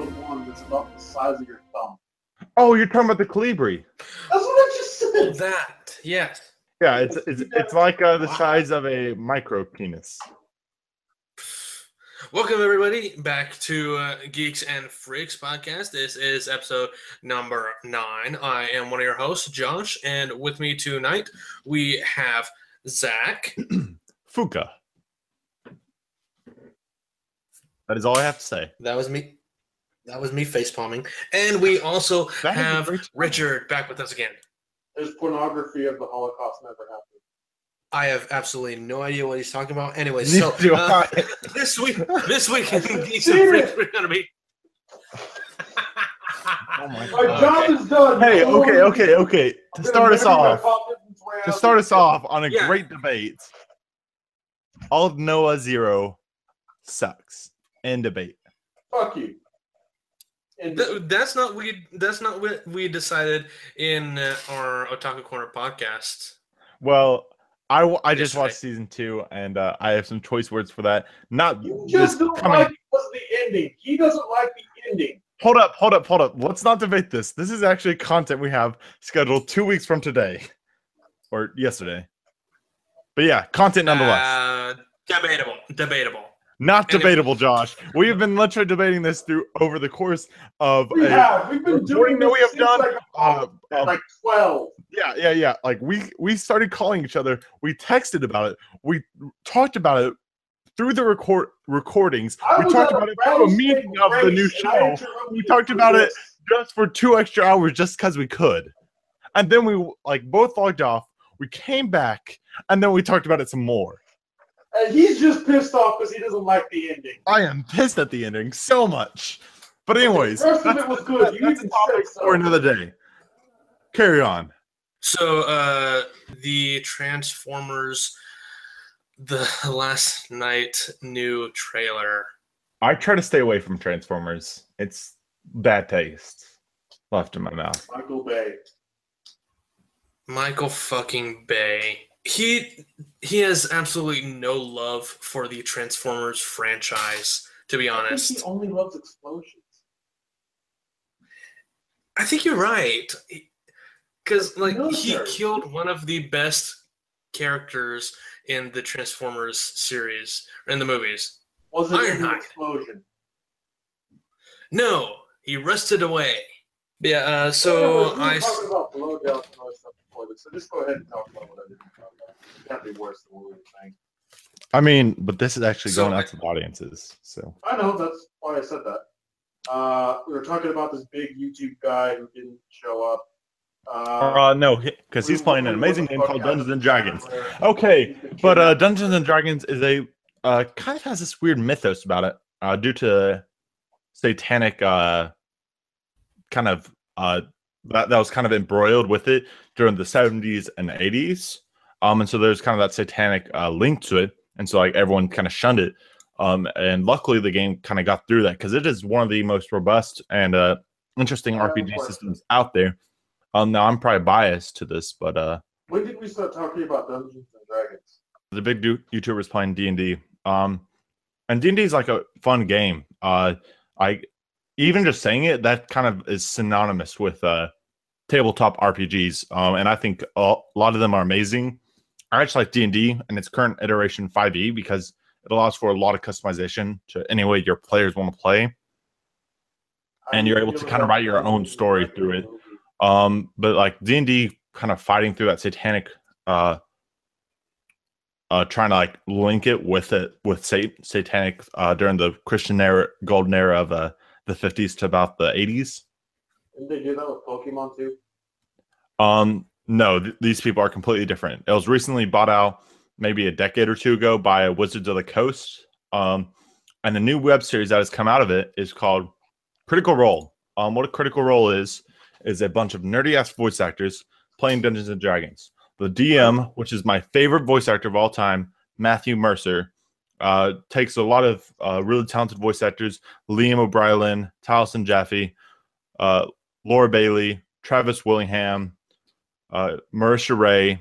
a that's 1 that's about the size of your thumb. Oh, you're talking about the Calibri. That's what I just said. That, yes. Yeah, it's it's, it's like uh, the size of a micro penis. Welcome everybody back to uh, Geeks and Freaks podcast. This is episode number nine. I am one of your hosts, Josh, and with me tonight we have Zach. Fuka. That is all I have to say. That was me. That was me face palming, and we also That is a have. Richard back with us again. There's pornography of the Holocaust never happened. I have absolutely no idea what he's talking about. Anyway, so uh, this week, this week in Geeks seen and it. Freaks, we're gonna be. Oh my My God. job is done. Hey, okay, okay, okay. To start us off, pop Distance way to start us off on a Yeah. great debate. Aldnoah.Zero sucks. End debate. Fuck you. And Th- that's not we. That's not what we decided in uh, our Otaku Corner podcast. Well, I, w- I just watched season two, and uh, I have some choice words for that. Not you just don't coming. like what's the ending. He doesn't like the ending. Hold up, hold up, hold up. Let's not debate this. This is actually content we have scheduled two weeks from today, or yesterday. But yeah, content nonetheless. Uh, debatable. Debatable. Not debatable, Josh. We have been literally debating this through over the course of We a- have. We've been doing that we have done, like, uh, um, like 12. Yeah, yeah, yeah. Like we we started calling each other. We texted about it. We talked about it through the record recordings. I We talked about it through a meeting of the new race, and I show We talked for about it just for two extra hours, just because we could. And then we like both logged off. We came back, and then we talked about it some more. And he's just pissed off because he doesn't like the ending. I am pissed at the ending so much. But anyways, The rest of it was good. You that's a topic said for another day. Carry on. So, uh, the Transformers, the last night new trailer. I try to stay away from Transformers. It's bad taste left in my mouth. Michael Bay. Michael fucking Bay. He he has absolutely no love for the Transformers franchise. To be I think honest, he only loves explosions. I think you're right. Because like he killed one of the best characters in the Transformers series in the movies. In the Ironhide. explosion. No, he rusted away. Yeah. Uh, so I. were s- talking about blowjobs and other stuff before this, so just go ahead and talk about what I didn't talk about. It can't be worse than what we were saying. I mean, but this is actually So- going out to the audiences. So I know that's why I said that. Uh, we were talking about this big YouTube guy who didn't show up. Uh, uh, no, because he's playing an amazing game called Dungeons and Dragons. Okay, But uh. Dungeons and Dragons is a uh, kind of has this weird mythos about it uh, due to satanic uh, kind of uh, that, that was kind of embroiled with it during the 70s and 80s. Um, and so there's kind of that satanic uh, link to it. And so like everyone kind of shunned it. Um, and luckily the game kind of got through that because it is one of the most robust and uh, interesting Yeah, RPG systems out there. Um, now I'm probably biased to this, but uh, When did we start talking about Dungeons and Dragons? the big du- YouTubers playing D and D. Um, and D and D is like a fun game. Uh, I even just saying it that kind of is synonymous with uh tabletop RPGs. Um, and I think a lot of them are amazing. I actually like D and D and its current iteration 5e because it allows for a lot of customization to any way your players want to play. And you're able to kinda write your own story through it. Um, but like D and D kind of fighting through that satanic uh uh trying to like link it with it with sat- satanic uh during the Christian era golden era of uh the 50s to about the 80s. Didn't they do that with Pokemon too? Um no, th- these people are completely different. It was recently bought out maybe a decade or two ago by Wizards of the Coast. Um and the new web series that has come out of it is called Critical Role. Um what a critical role is is a bunch of nerdy ass voice actors playing Dungeons and Dragons. The DM, which is my favorite voice actor of all time, Matthew Mercer, uh, takes a lot of uh, really talented voice actors: Liam O'Brien, Taliesin Jaffe, uh, Laura Bailey, Travis Willingham, uh, Marisha Ray,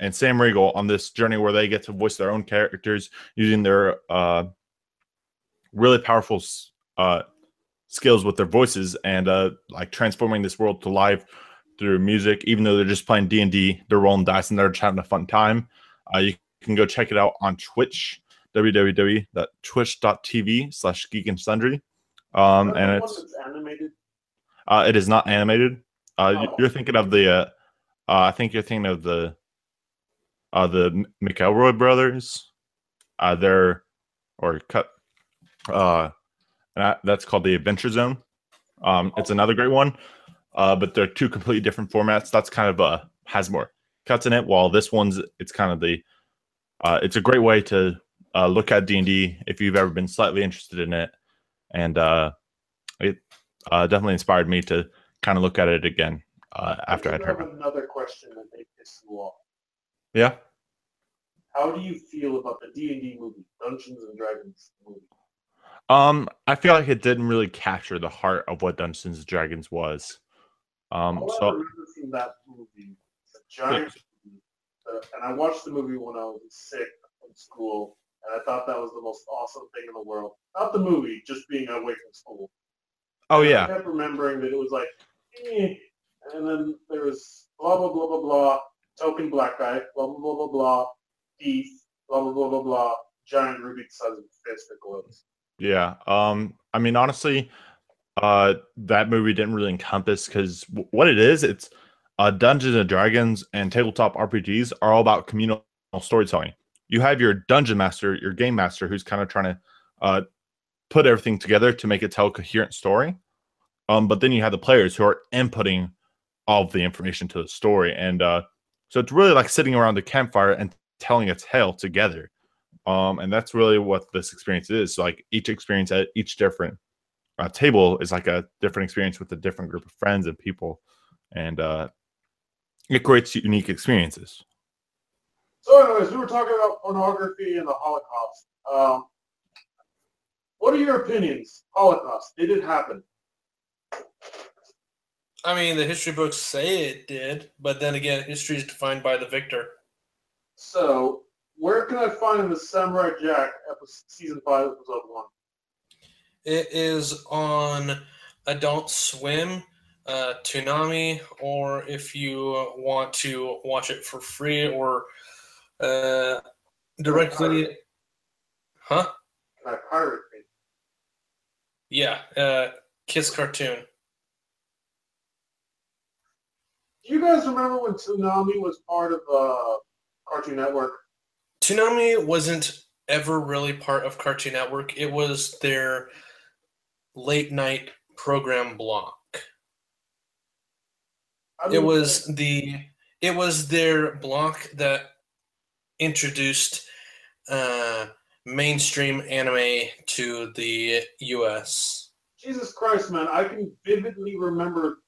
and Sam Riegel on this journey where they get to voice their own characters using their uh, really powerful uh, skills with their voices and like transforming this world to life through music. Even though they're just playing D and D, they're rolling dice and they're just having a fun time. You can go check it out on Twitch, www.twitch.tv slash geek and sundry. Um, and it's animated. uh, it is not animated. Uh, Oh. You're thinking of the. Uh, uh, I think you're thinking of the. Uh, the McElroy brothers. Uh, they're or cut. Uh, and that, that's called the Adventure Zone. Um, it's another great one. Uh, but they're two completely different formats. That's kind of uh has more cuts in it. While this one's it's kind of the. Uh, it's a great way to uh, look at D and D if you've ever been slightly interested in it, and uh, it uh, definitely inspired me to kind of look at it again uh, after I I'd heard another question that may piss you off. Yeah. How do you feel about the D and D movie, Dungeons and Dragons movie? Um, I feel like it didn't really capture the heart of what Dungeons and Dragons was. Um, All I so remember from that movie, a giant, movie, uh, and I watched the movie when I was sick from school, and I thought that was the most awesome thing in the world. Not the movie, just being away from school. oh And I yeah, kept remembering that it was like, eh, and then there was blah blah blah blah blah, token black guy, blah blah blah blah blah, thief, blah blah blah blah blah, giant ruby size of fist that glows. yeah. Um, I mean honestly, uh, that movie didn't really encompass because w- what it is, it's uh, Dungeons and Dragons and tabletop RPGs are all about communal storytelling. You have your dungeon master, your game master, who's kind of trying to uh, put everything together to make it tell a coherent story. Um, but then you have the players who are inputting all of the information to the story, and uh, so it's really like sitting around the campfire and telling a tale together. Um, and that's really what this experience is. So, like each experience at each different uh, table is like a different experience with a different group of friends and people, and uh, it creates unique experiences. So, anyways, we were talking about pornography and the Holocaust. Um, what are your opinions? Holocaust, did it happen? I mean, the history books say it did, but then again, history is defined by the victor. So, where can I find the Samurai Jack episode, season five, episode one? It is on Adult Swim, uh, Toonami, or if you want to watch it for free or uh, directly. Huh? Can I pirate it? Yeah, uh, Kiss Cartoon. Do you guys remember when Toonami was part of uh, Cartoon Network? Toonami wasn't ever really part of Cartoon Network. It was their late night program block. I It was the it was their block that introduced uh, mainstream anime to the U.S. Jesus Christ, man! I can vividly remember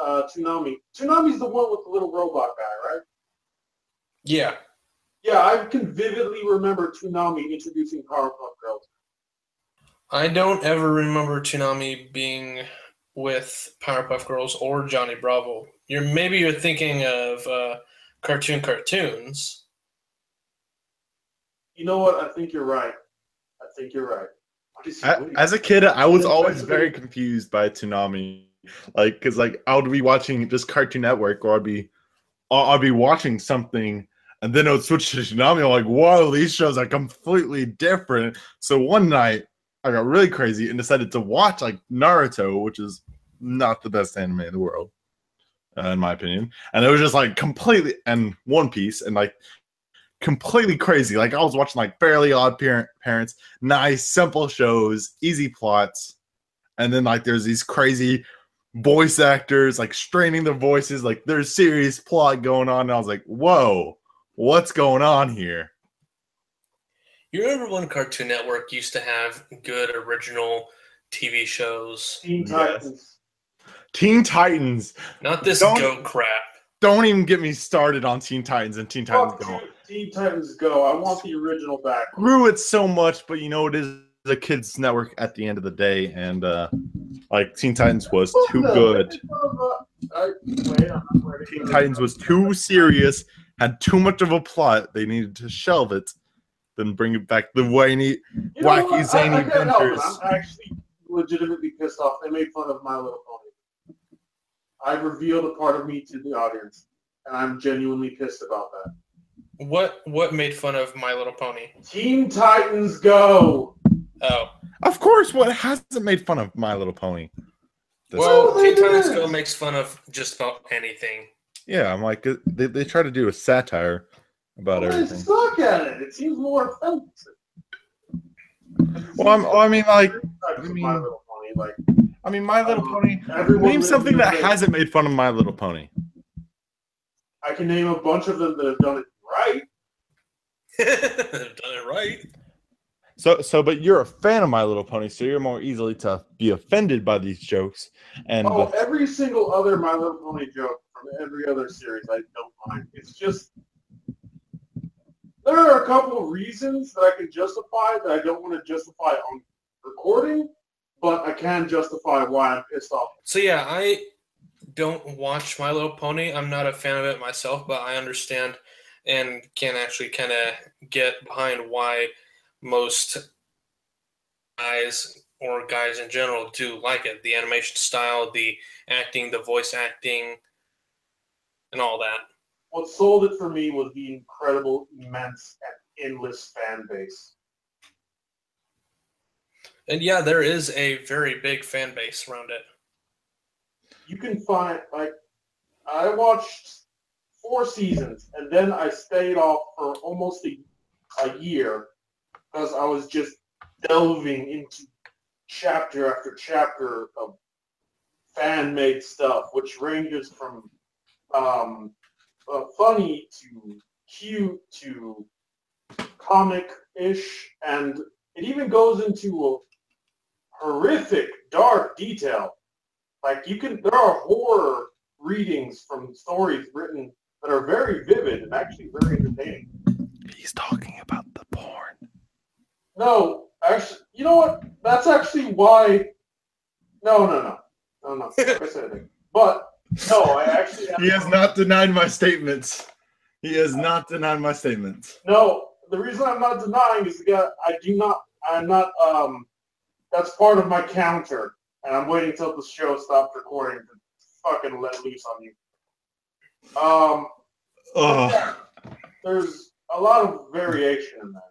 uh, Toonami. Toonami's the one with the little robot guy, right? Yeah, Yeah, I can vividly remember Toonami introducing Powerpuff Girls. I don't ever remember Toonami being with Powerpuff Girls or Johnny Bravo. You're maybe you're thinking of uh, cartoon cartoons. You know what? I think you're right. I think you're right. What is he A- doing? As a kid, I was always very confused by Toonami, like because like I would be watching just Cartoon Network, or I'd be, or I'd be watching something, and then it would switch to Toonami. I'm like, whoa, these shows are completely different. So one night, I got really crazy and decided to watch like Naruto, which is not the best anime in the world, uh, in my opinion, and it was just like completely and One Piece and like completely crazy. Like I was watching like Fairly Odd Parent Parents, nice, simple shows, easy plots, and then like there's these crazy voice actors like straining their voices. Like there's serious plot going on. And I was like, whoa, what's going on here? You remember when Cartoon Network used to have good original TV shows? Teen Yes. Titans. Teen Titans. Not this Don't- goat crap. Don't even get me started on Teen Titans and Teen Titans Fuck Go. Teen- Titans Go. I want the original back. Grew it so much, but you know it is a kids network at the end of the day, and uh like Teen Titans was too good. it's not about- I- wait, I'm not ready. Teen Titans was too serious, had too much of a plot. They needed to shelve it, then bring it back the whiny, You know wacky, what? I- zany I help adventures. I'm actually legitimately pissed off. They made fun of My Little Pony. I revealed a part of me to the audience, and I'm genuinely pissed about that. What what made fun of My Little Pony? Teen Titans Go! Oh, Of course, what hasn't made fun of My Little Pony? This- well, they Teen Titans. Go makes fun of just about anything. yeah, I'm like uh, they, they try to do a satire about Well, everything. suck at it. It seems more offensive. Well, I'm, well, I mean, like, I mean- My Little Pony, like I mean, My Little um, Pony. everyone Name something that listening hasn't made fun of My Little Pony. I can name a bunch of them that have done it right. Done it right. So, so, but you're a fan of My Little Pony, so you're more easily to be offended by these jokes. And Oh, the- every single other My Little Pony joke from every other series, I don't mind. It's just there are a couple of reasons that I can justify that I don't want to justify on recording, but I can justify why I'm pissed off. So yeah, I don't watch My Little Pony. I'm not a fan of it myself, but I understand and can actually kind of get behind why most guys or guys in general do like it. The animation style, the acting, the voice acting, and all that. What sold it for me was the incredible, immense, and endless fan base. And yeah, there is a very big fan base around it. You can find like I watched four seasons and then I stayed off for almost a, a year because I was just delving into chapter after chapter of fan made stuff, which ranges from um, uh, funny to cute to comic ish, and it even goes into a horrific, dark detail. Like you can, there are horror readings from stories written that are very vivid and actually very entertaining. he's talking about the porn. No, actually, you know what? That's actually why. No, no, no, no, no. I said anything. But no, I actually. He has not denied my statements. He has not denied my statements. No, the reason I'm not denying is because I do not. I'm not. Um, that's part of my counter, and I'm waiting till the show stops recording to fucking let loose on you. Um, yeah, there's a lot of variation in that.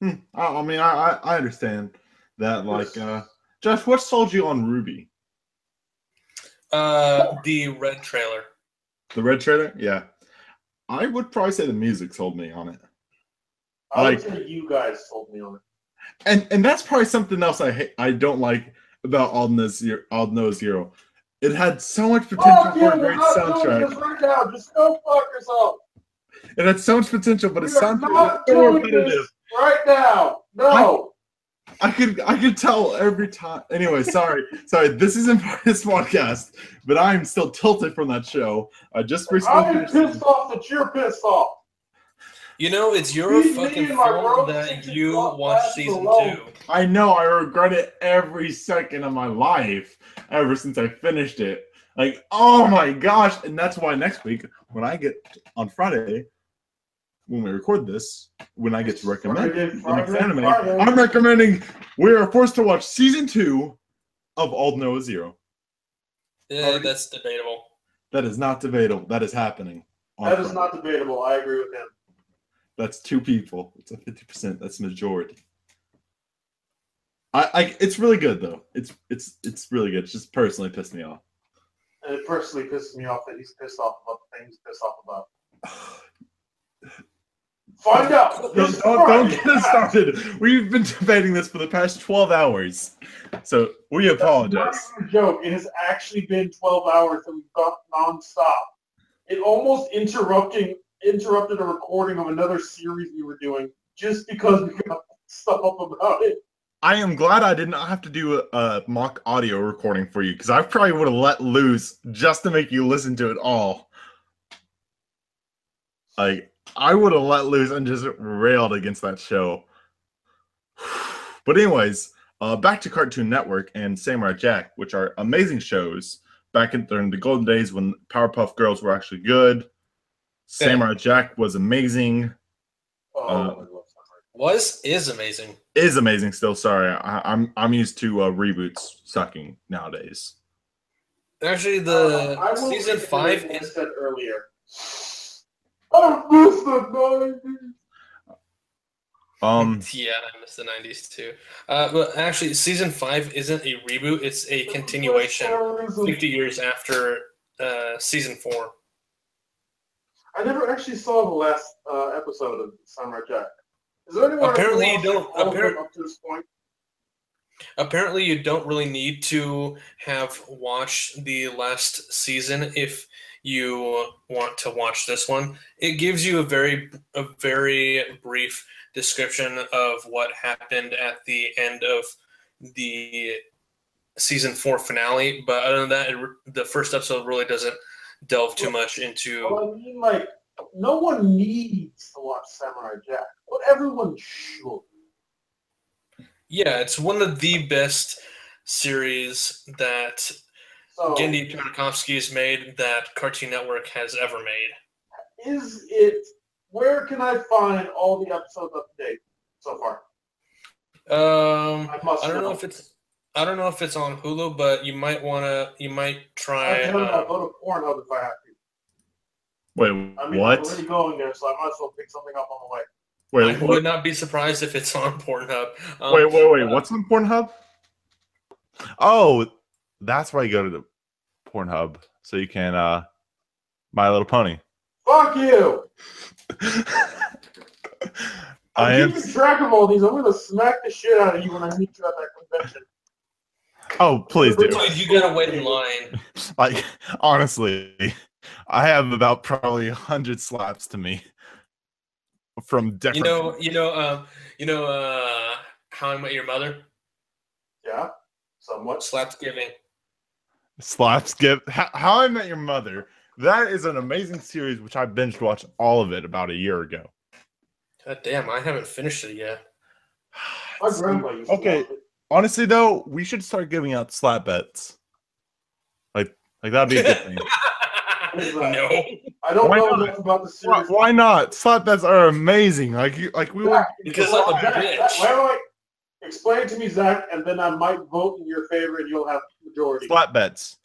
Hmm. I, I mean, I, I I understand that. Like, uh, Josh, what sold you on RWBY? Uh, the red trailer. The red trailer? Yeah. I would probably say the music sold me on it. I Like- would say you guys told me on it. And and that's probably something else I hate, I don't like about Aldnoah.Zero. All No Zero. It had so much oh, potential Fuck for you! a great not doing soundtrack. this right now. Just go fuck yourself. It had so much potential, but We it are sounded not so repetitive. right now. No. I could I could tell every time. Anyway, sorry, sorry. This isn't part of this podcast, but I'm still tilted from that show. I just recently I'm pissed off that you're pissed off. You know, it's your Me- me fucking and fault that you it's watched season alone. two. I know I regret it every second of my life ever since I finished it. Like, oh my gosh! And that's why next week, when I get on Friday, when we record this, when I get to recommend Friday, the next anime, Friday. I'm recommending. We are forced to watch season two of Aldnoah.Zero. Yeah, Already- that's debatable. That is not debatable. That is happening. on That is Friday. not debatable. I agree with him. That's two people. It's a fifty percent. That's majority. I, I, it's really good though. It's, it's, it's really good. It's just personally pissed me off. And it personally pisses me off that he's pissed off about the things he's pissed off about. Find out. Don't, don't, get us started. We've been debating this for the past twelve hours, so we apologize. That's not a joke. It has actually been 12 hours that we've got nonstop. It almost interrupting interrupted a recording of another series we were doing just because we got stuff up about it. I am glad I did not have to do a, a mock audio recording for you because I probably would have let loose just to make you listen to it all. Like I would have let loose and just railed against that show. But anyways, uh, back to Cartoon Network and Samurai Jack, which are amazing shows back in during the golden days when Powerpuff Girls were actually good. Samurai Jack was amazing. Oh, Uh, I love Was is amazing. Is amazing still. Sorry, I, I'm I'm used to uh, reboots sucking nowadays. Actually, the Uh, season five is said earlier. I miss the 90s. Um, yeah, I miss the '90s too. Uh, but actually, season five isn't a reboot; it's a continuation. 50 years after uh, season four. I never actually saw the last uh, episode of Samurai Jack. Is there anyone Apparently you don't- all of them appar- up to this point? Apparently, you don't really need to have watched the last season if you want to watch this one. It gives you a very, a very brief description of what happened at the end of the season four finale. But other than that, it, the first episode really doesn't delve too much into. Well, I mean, like, no one needs to watch Samurai Jack, but everyone should. Yeah, it's one of the best series that So, Genndy has made that Cartoon Network has ever made. is it? Where can I find all the episodes up to date so far? Um, I must I don't know if it's I don't know if it's on Hulu, but you might wanna you might try. I can Uh, go to Pornhub if I have to. wait, I mean, I'm already going there, so I might as well pick something up on the way. Wait, I what? would not be surprised if it's on Pornhub. Um, wait, wait, wait. uh, What's on Pornhub? Oh, that's why you go to the Pornhub so you can uh My Little Pony. Fuck you! I I'm am. keeping track of all these. I'm gonna smack the shit out of you when I meet you at that convention. Oh, please do. Dude, you gotta wait in line. Like honestly, I have about probably a hundred slaps to me from different. You know, you know, um, you know, uh, How I Met Your Mother, Yeah, somewhat. Slapsgiving. slaps. Give how, how I Met Your Mother. That is an amazing series, which I binge watched all of it about a year ago. God damn, I haven't finished it yet. My grandpa used to Okay. it. Honestly, though, we should start giving out slap bets. Like, like that'd be a good thing. no. I don't Why know not? enough about the series. why not? Slap bets are amazing. Like, you, like we were. Because I'm a bitch. Zach, why don't I explain to me, Zach, and then I might vote in your favor, and you'll have majority. slap bets.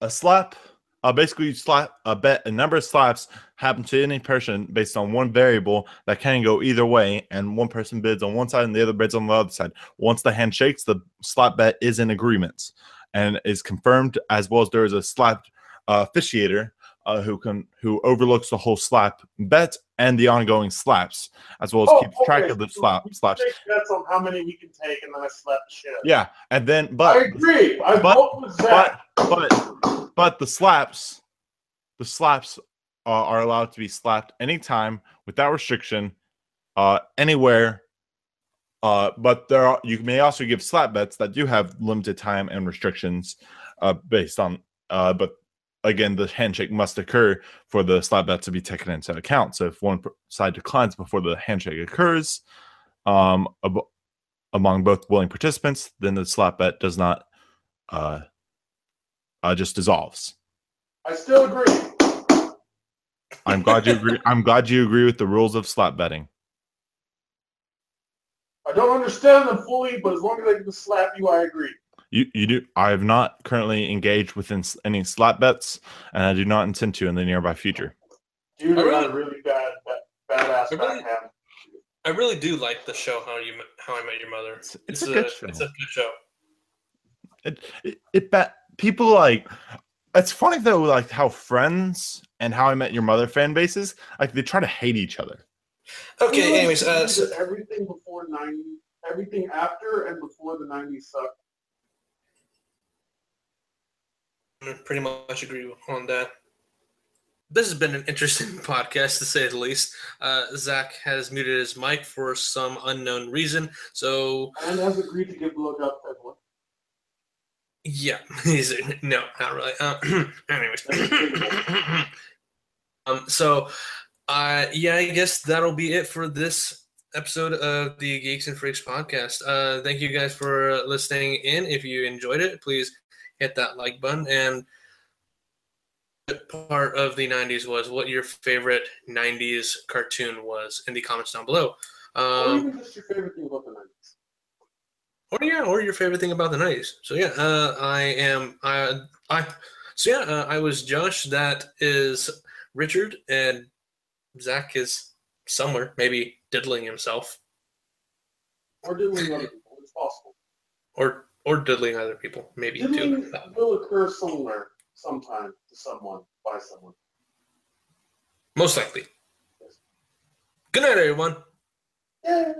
A slap, uh, basically you slap a bet. A number of slaps happen to any person based on one variable that can go either way, and one person bids on one side and the other bids on the other side. Once the hand shakes, the slap bet is in agreement and is confirmed, as well as there is a slap uh, officiator uh, who can who overlooks the whole slap bet and the ongoing slaps, as well as Oh, keeps track of the slap slaps. Bets on how many we can take, and then I slap the shit. out of you. Yeah, and then but I agree. I but- vote with Zach. but but but the slaps the slaps uh, are allowed to be slapped anytime without restriction uh anywhere uh but there are you may also give slap bets that do have limited time and restrictions uh based on uh but again the handshake must occur for the slap bet to be taken into account. So if one side declines before the handshake occurs um ab- among both willing participants then the slap bet does not uh uh, just dissolves. I still agree. I'm glad you agree. I'm glad you agree with the rules of slap betting. I don't understand them fully, but as long as I can slap you, I agree. You you do. I have not currently engaged within any slap bets, and I do not intend to in the nearby future. Dude, I I really- got a really bad, bad badass I really- I really do like the show How You How I Met Your Mother. It's, it's a good show. It's a good show. it it, it bet people like. It's funny though, like how Friends and How I Met Your Mother fan bases like they try to hate each other. Okay, You know, anyways, uh, so, everything before ninety, everything after and before the nineties sucked. I pretty much agree on that. This has been an interesting podcast to say the least. Uh, Zach has muted his mic for some unknown reason, so And has agreed to give blowjob to everyone. Yeah, he's no, not really. Uh, anyways, um, so uh, yeah, I guess that'll be it for this episode of the Geeks and Freaks podcast. Uh, thank you guys for listening in. If you enjoyed it, please hit that like button and part of the 90s was what your favorite 90s cartoon was in the comments down below Um, just your favorite thing about the nineties. Or yeah, or your favorite thing about the nineties. So yeah, uh, I am. I I. So yeah, uh, I was Josh. That is Richard, and Zach is somewhere, maybe diddling himself, Or diddling other people. It's possible. or or diddling other people, maybe Diddling too. will occur somewhere, sometime, to someone, by someone. Most likely. Good night, everyone. Yay!